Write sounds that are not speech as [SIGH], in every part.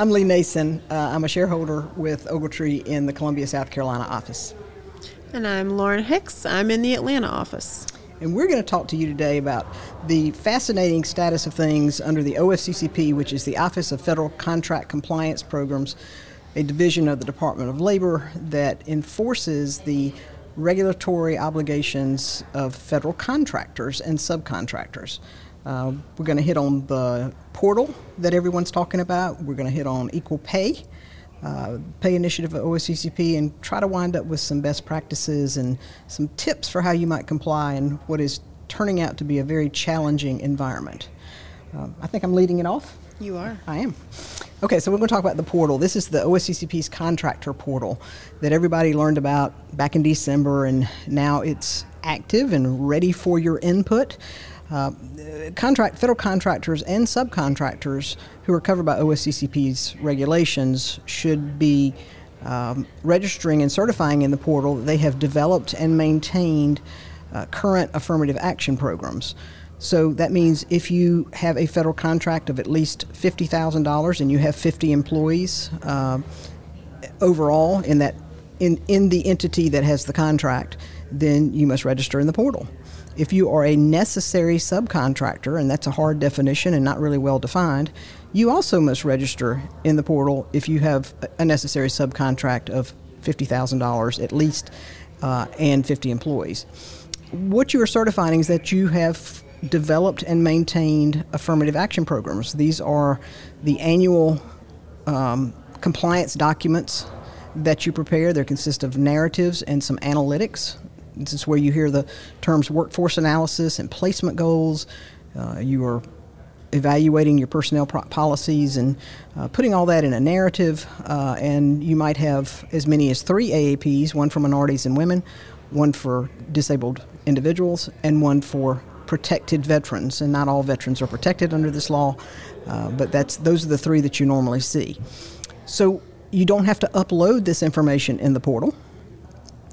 I'm Leigh Nason. Uh, I'm a shareholder with Ogletree in the Columbia, South Carolina office. And I'm Lauren Hicks. I'm in the Atlanta office. And we're going to talk to you today about the fascinating status of things under the OFCCP, which is the Office of Federal Contract Compliance Programs, a division of the Department of Labor that enforces the regulatory obligations of federal contractors and subcontractors. Uh, we're going to hit on the portal that everyone's talking about. We're going to hit on equal pay, uh, pay initiative at OFCCP, and try to wind up with some best practices and some tips for how you might comply in what is turning out to be a very challenging environment. Um, I think I'm leading it off. You are. I am. Okay, so we're going to talk about the portal. This is the OFCCP's contractor portal that everybody learned about back in December, and now it's active and ready for your input. Uh, contract federal contractors and subcontractors who are covered by OFCCP's regulations should be um, registering and certifying in the portal that they have developed and maintained uh, current affirmative action programs. So that means if you have a federal contract of at least $50,000 and you have 50 employees uh, overall in that in, in the entity that has the contract, then you must register in the portal. If you are a necessary subcontractor, and that's a hard definition and not really well defined, you also must register in the portal if you have a necessary subcontract of $50,000 at least uh, and 50 employees. What you are certifying is that you have developed and maintained affirmative action programs. These are the annual um, compliance documents that you prepare. They consist of narratives and some analytics. This is where you hear the terms workforce analysis and placement goals. Uh, you are evaluating your personnel pro- policies and uh, putting all that in a narrative. Uh, and you might have as many as three AAPs one for minorities and women, one for disabled individuals, and one for protected veterans, and not all veterans are protected under this law, uh, but that's those are the three that you normally see. So you don't have to upload this information in the portal.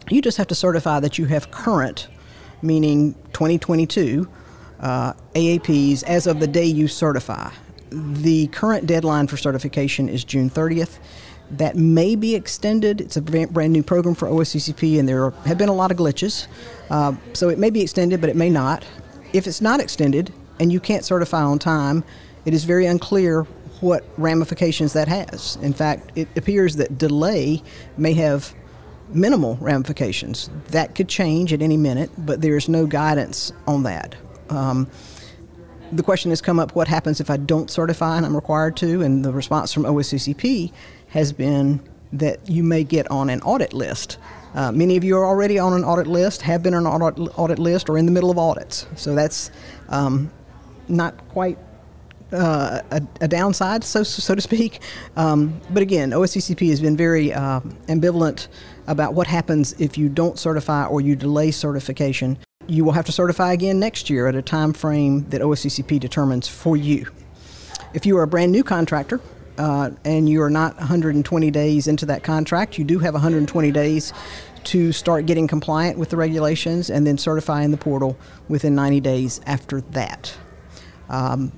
You just have to certify that you have current, meaning 2022, uh, AAPs as of the day you certify. The current deadline for certification is June 30th. That may be extended. It's a brand new program for OFCCP, and there have been a lot of glitches. Uh, so it may be extended, but it may not. If it's not extended and you can't certify on time, it is very unclear what ramifications that has. In fact, it appears that delay may have minimal ramifications. That could change at any minute, but there's no guidance on that. Um, the question has come up what happens if I don't certify and I'm required to? And the response from OFCCP has been that you may get on an audit list. Uh, many of you are already on an audit list, have been on an audit, audit list, or in the middle of audits. So that's um, not quite uh, a, a, downside, so so to speak. Um, but again, OFCCP has been very uh, ambivalent about what happens if you don't certify or you delay certification. You will have to certify again next year at a time frame that OFCCP determines for you. If you are a brand new contractor, uh, and you are not 120 days into that contract, you do have 120 days to start getting compliant with the regulations and then certify in the portal within 90 days after that. Um,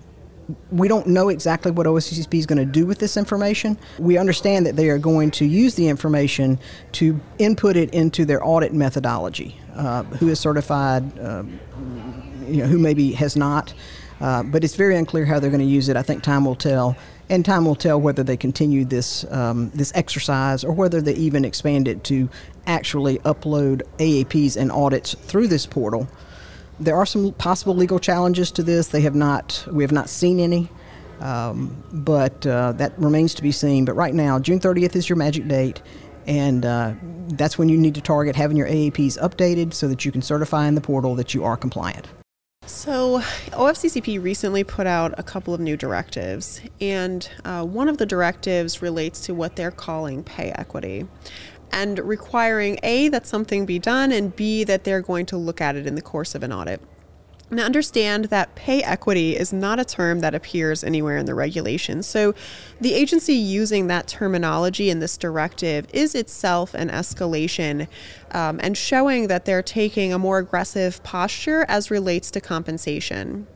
we don't know exactly what OFCCP is going to do with this information. We understand that they are going to use the information to input it into their audit methodology. Uh, who is certified, uh, you know, who maybe has not. Uh, but it's very unclear how they're going to use it. I think time will tell, and time will tell whether they continue this um, this exercise or whether they even expand it to actually upload AAPs and audits through this portal. There are some possible legal challenges to this. They have not. We have not seen any. Um, but uh, that remains to be seen. But right now, June 30th is your magic date, and uh, that's when you need to target having your AAPs updated so that you can certify in the portal that you are compliant. So, OFCCP recently put out a couple of new directives, and uh, one of the directives relates to what they're calling pay equity and requiring A, that something be done, and B, that they're going to look at it in the course of an audit. Now, understand that pay equity is not a term that appears anywhere in the regulations. So, the agency using that terminology in this directive is itself an escalation um, and showing that they're taking a more aggressive posture as relates to compensation.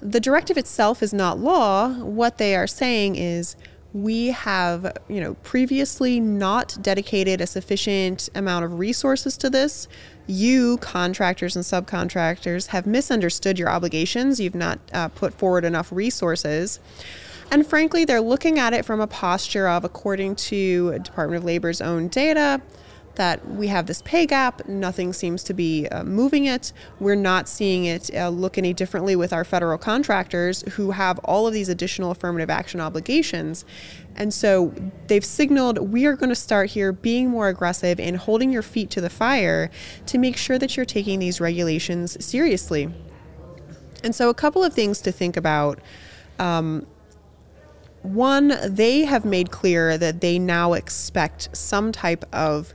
The directive itself is not law. What they are saying is we have, you know, previously not dedicated a sufficient amount of resources to this. You, contractors and subcontractors, have misunderstood your obligations. You've not uh, put forward enough resources. And frankly, they're looking at it from a posture of, according to Department of Labor's own data, that we have this pay gap, nothing seems to be uh, moving it. We're not seeing it uh, look any differently with our federal contractors who have all of these additional affirmative action obligations. And so they've signaled we are going to start here being more aggressive and holding your feet to the fire to make sure that you're taking these regulations seriously. And so, a couple of things to think about. Um, one, they have made clear that they now expect some type of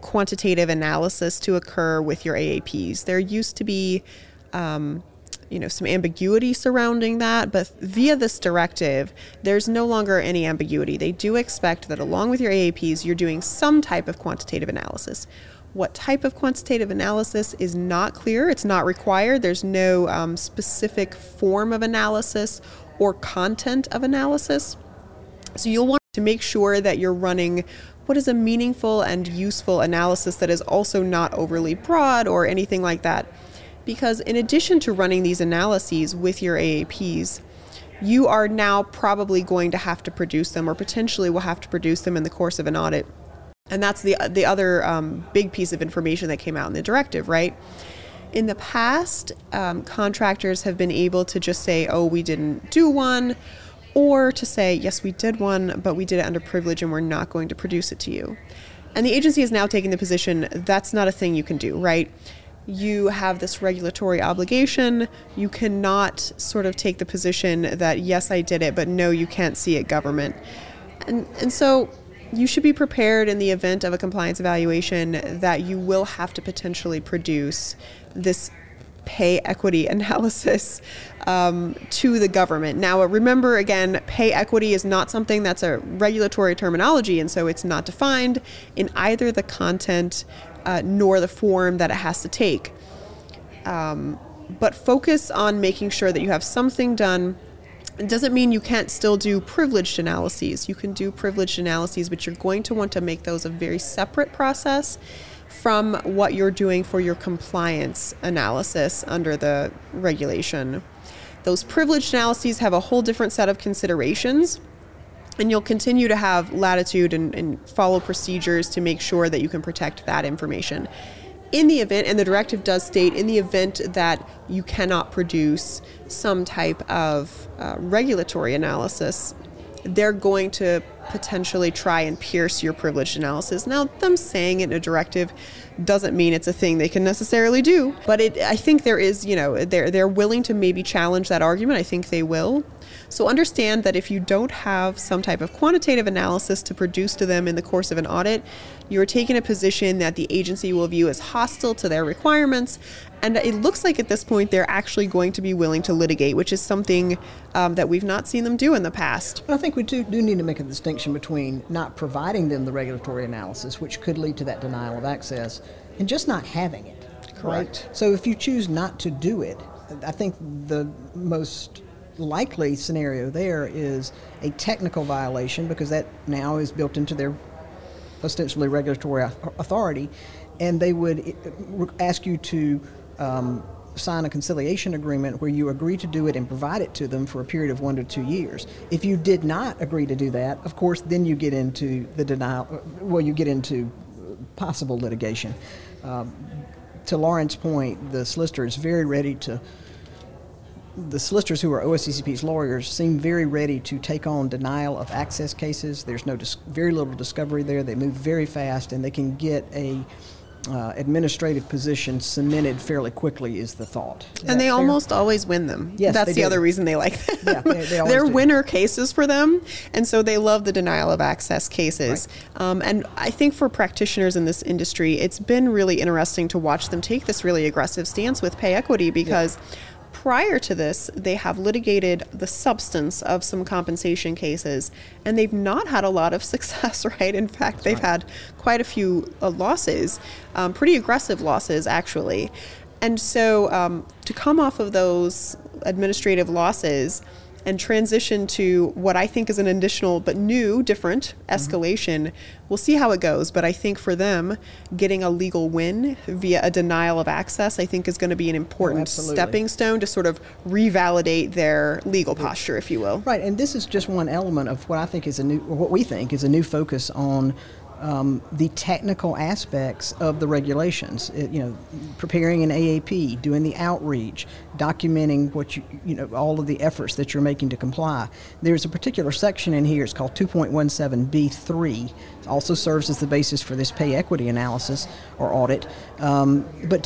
quantitative analysis to occur with your AAPs. There used to be, um, you know, some ambiguity surrounding that, but via this directive, there's no longer any ambiguity. They do expect that along with your AAPs, you're doing some type of quantitative analysis. What type of quantitative analysis is not clear, it's not required. There's no um, specific form of analysis or content of analysis. So you'll want to make sure that you're running what is a meaningful and useful analysis that is also not overly broad or anything like that. Because in addition to running these analyses with your AAPs, you are now probably going to have to produce them or potentially will have to produce them in the course of an audit. And that's the, the other um, big piece of information that came out in the directive, right? In the past, um, contractors have been able to just say, oh, we didn't do one, or to say, yes, we did one, but we did it under privilege and we're not going to produce it to you. And the agency is now taking the position that's not a thing you can do, right? You have this regulatory obligation. You cannot sort of take the position that, yes, I did it, but no, you can't see it, government. And, and so you should be prepared in the event of a compliance evaluation that you will have to potentially produce this pay equity analysis um, to the government. Now, remember again, pay equity is not something that's a regulatory terminology, and so it's not defined in either the content uh, nor the form that it has to take. Um, but focus on making sure that you have something done. It doesn't mean you can't still do privileged analyses. You can do privileged analyses, but you're going to want to make those a very separate process from what you're doing for your compliance analysis under the regulation. Those privileged analyses have a whole different set of considerations, and you'll continue to have latitude and, and, follow procedures to make sure that you can protect that information. In the event, and the directive does state, in the event that you cannot produce some type of uh, regulatory analysis, they're going to potentially try and pierce your privileged analysis. Now, them saying it in a directive doesn't mean it's a thing they can necessarily do, but it, I think there is, you know, they're they're willing to maybe challenge that argument. I think they will. So understand that if you don't have some type of quantitative analysis to produce to them in the course of an audit, you're taking a position that the agency will view as hostile to their requirements. And it looks like at this point they're actually going to be willing to litigate, which is something um, that we've not seen them do in the past. I think we do, do need to make a distinction between not providing them the regulatory analysis, which could lead to that denial of access, and just not having it. Correct. Right? So if you choose not to do it, I think the most likely scenario there is a technical violation because that now is built into their ostensibly regulatory authority, and they would eh, ask you to um, sign a conciliation agreement where you agree to do it and provide it to them for a period of one to two years. If you did not agree to do that, of course, then you get into the denial, well, you get into possible litigation. Um, to Lauren's point, the solicitor is very ready to the solicitors who are OFCCP's lawyers seem very ready to take on denial of access cases. There's no dis- very little discovery there. They move very fast, and they can get a uh, administrative position cemented fairly quickly is the thought. Is and they fair? almost always win them. Yes, that's the do. other reason they like them. Yeah, they, they [LAUGHS] they're do. winner cases for them, and so they love the denial of access cases. Um, and I think for practitioners in this industry, it's been really interesting to watch them take this really aggressive stance with pay equity because. Prior to this, they have litigated the substance of some compensation cases, and they've not had a lot of [LAUGHS] success, right? In fact, they've had quite a few uh, losses, um, pretty aggressive losses, actually. And so um, to come off of those administrative losses and transition to what I think is an additional but new, different mm-hmm. escalation, we'll see how it goes. But I think for them, getting a legal win via a denial of access, I think is going to be an important oh, absolutely. stepping stone to sort of revalidate their legal posture, if you will. Right, and this is just one element of what I think is a new, or what we think is a new focus on um, the technical aspects of the regulations. It- you know, preparing an AAP, doing the outreach, documenting what you, you know, all of the efforts that you're making to comply. There's a particular section in here. It's called 2.17B3. It also serves as the basis for this pay equity analysis or audit. Um, but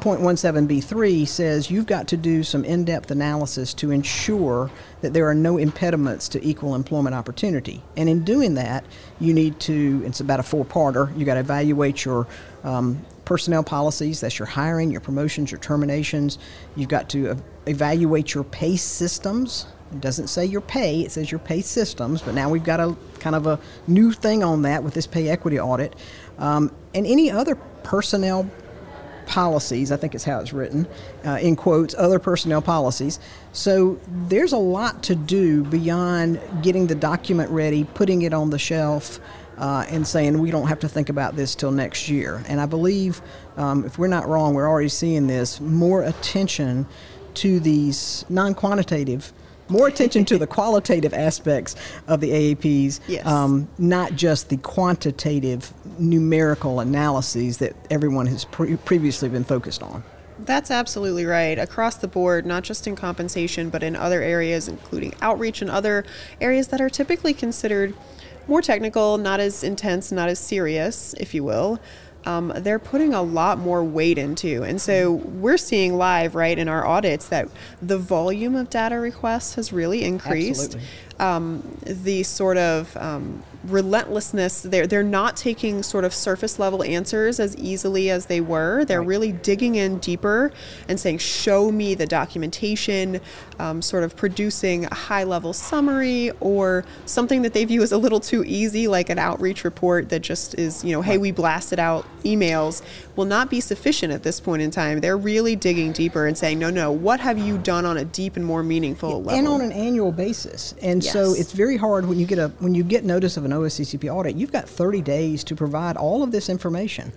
2.17B3 says you've got to do some in depth analysis to ensure that there are no impediments to equal employment opportunity. And in doing that, you need to, it's about a four parter, you got to evaluate your um, personnel policies that's your hiring, your promotions, your terminations. You've got to ev- evaluate your pay systems. It doesn't say your pay, it says your pay systems, but now we've got a kind of a new thing on that with this pay equity audit. Um, and any other personnel policies, I think it's how it's written, uh, in quotes, other personnel policies. So there's a lot to do beyond getting the document ready, putting it on the shelf, uh, and saying we don't have to think about this till next year. And I believe, um, if we're not wrong, we're already seeing this more attention to these non quantitative. More attention to the qualitative aspects of the AAPs, Yes. um, not just the quantitative numerical analyses that everyone has pre- previously been focused on. That's absolutely right. Across the board, not just in compensation, but in other areas, including outreach and other areas that are typically considered more technical, not as intense, not as serious, if you will. Um, they're putting a lot more weight into. And so we're seeing live, right, in our audits that the volume of data requests has really increased. Um, the sort of um, relentlessness, they're, they're not taking sort of surface level answers as easily as they were. They're Right. really digging in deeper and saying, show me the documentation, um, sort of producing a high level summary or something that they view as a little too easy, like an outreach report that just is, you know, hey, we blasted out emails, will not be sufficient at this point in time. They're really digging deeper and saying, no, no, what have you done on a deep and more meaningful level? and on an annual basis. And so it's very hard when you get a when you get notice of an OFCCP audit. You've got 30 days to provide all of this information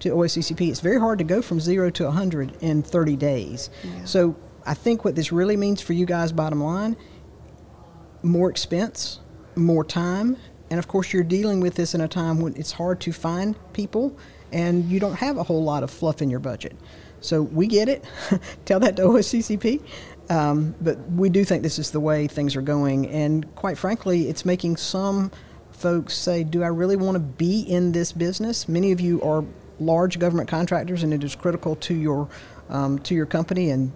to OFCCP. It's very hard to go from zero to 100 in 30 days. So I think what this really means for you guys, bottom line, more expense, more time, and of course you're dealing with this in a time when it's hard to find people and you don't have a whole lot of fluff in your budget. So we get it. [LAUGHS] Tell that to OFCCP. Um, but we do think this is the way things are going, and quite frankly, it's making some folks say, "Do I really want to be in this business?" Many of you are large government contractors, and it is critical to your um, to your company, and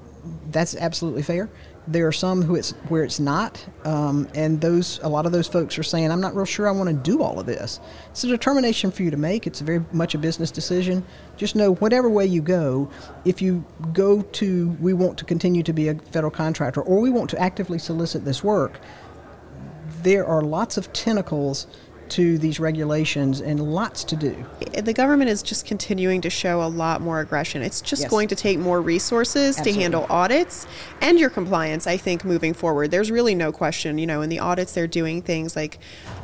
that's absolutely fair. There are some who it's where it's not, um, and those a lot of those folks are saying, "I'm not real sure I want to do all of this." It's a determination for you to make. It's very much a business decision. Just know whatever way you go, if you go to we want to continue to be a federal contractor, or we want to actively solicit this work, there are lots of tentacles to these regulations and lots to do. the government is just continuing to show a lot more aggression. It's just Yes. going to take more resources Absolutely. to handle audits and your compliance, I think, moving forward. There's really no question. You know, in the audits, they're doing things like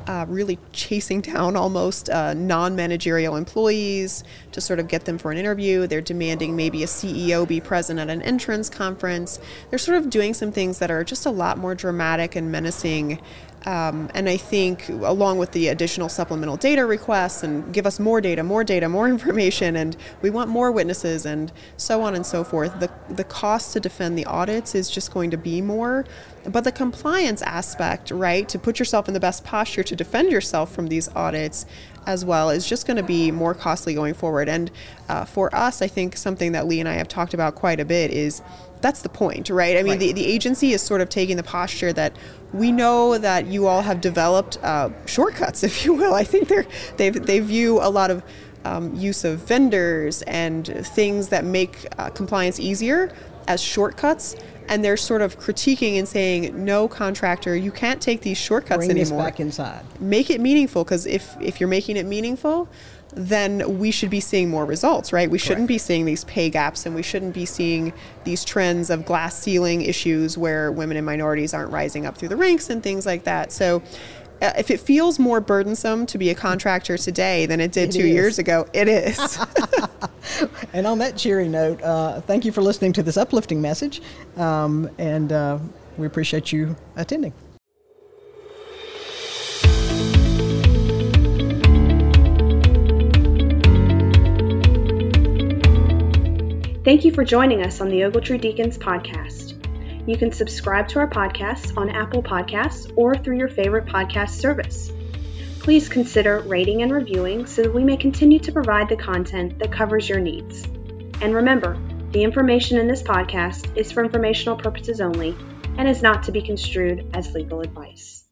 uh, really chasing [LAUGHS] down almost uh, non managerial employees to sort of get them for an interview. They're demanding maybe a CEO be present at an entrance conference. They're sort of doing some things that are just a lot more dramatic and menacing um, and I think, along with the additional supplemental data requests, and give us more data, more data, more [LAUGHS] information, and we want more witnesses, and so on and so forth, the, the cost to defend the audits is just going to be more. But the compliance aspect, right, to put yourself in the best posture to defend yourself from these audits as well is just going to be more costly going forward. And uh, for us, I think something that Lee and I have talked about quite a bit is that's the point, right? I mean, right. The, the agency is sort of taking the posture that we know that you all have developed uh, shortcuts, [LAUGHS] if you will. I think they're they they view a lot of um, use of vendors and things that make uh, compliance easier as shortcuts and they're sort of critiquing and saying, "No, contractor, you can't take these shortcuts Bring anymore. This back inside. Make it meaningful, because if if you're making it meaningful, then we should be seeing more results, right? We Correct. shouldn't be seeing these pay gaps, and we shouldn't be seeing these trends of glass ceiling issues where women and minorities aren't rising up through the ranks and things like that. So." Uh, if it feels more burdensome to be a contractor today than it did it two is. years ago, it is. [LAUGHS] and on that cheery note, uh, thank you for listening to this uplifting message, um, and uh, we appreciate you attending. Thank you for joining us on the Ogletree Deakins podcast. You can subscribe to our podcast on Apple Podcasts or through your favorite podcast service. Please consider rating and reviewing so that we may continue to provide the content that covers your needs. And remember, the information in this podcast is for informational purposes only and is not to be construed as legal advice.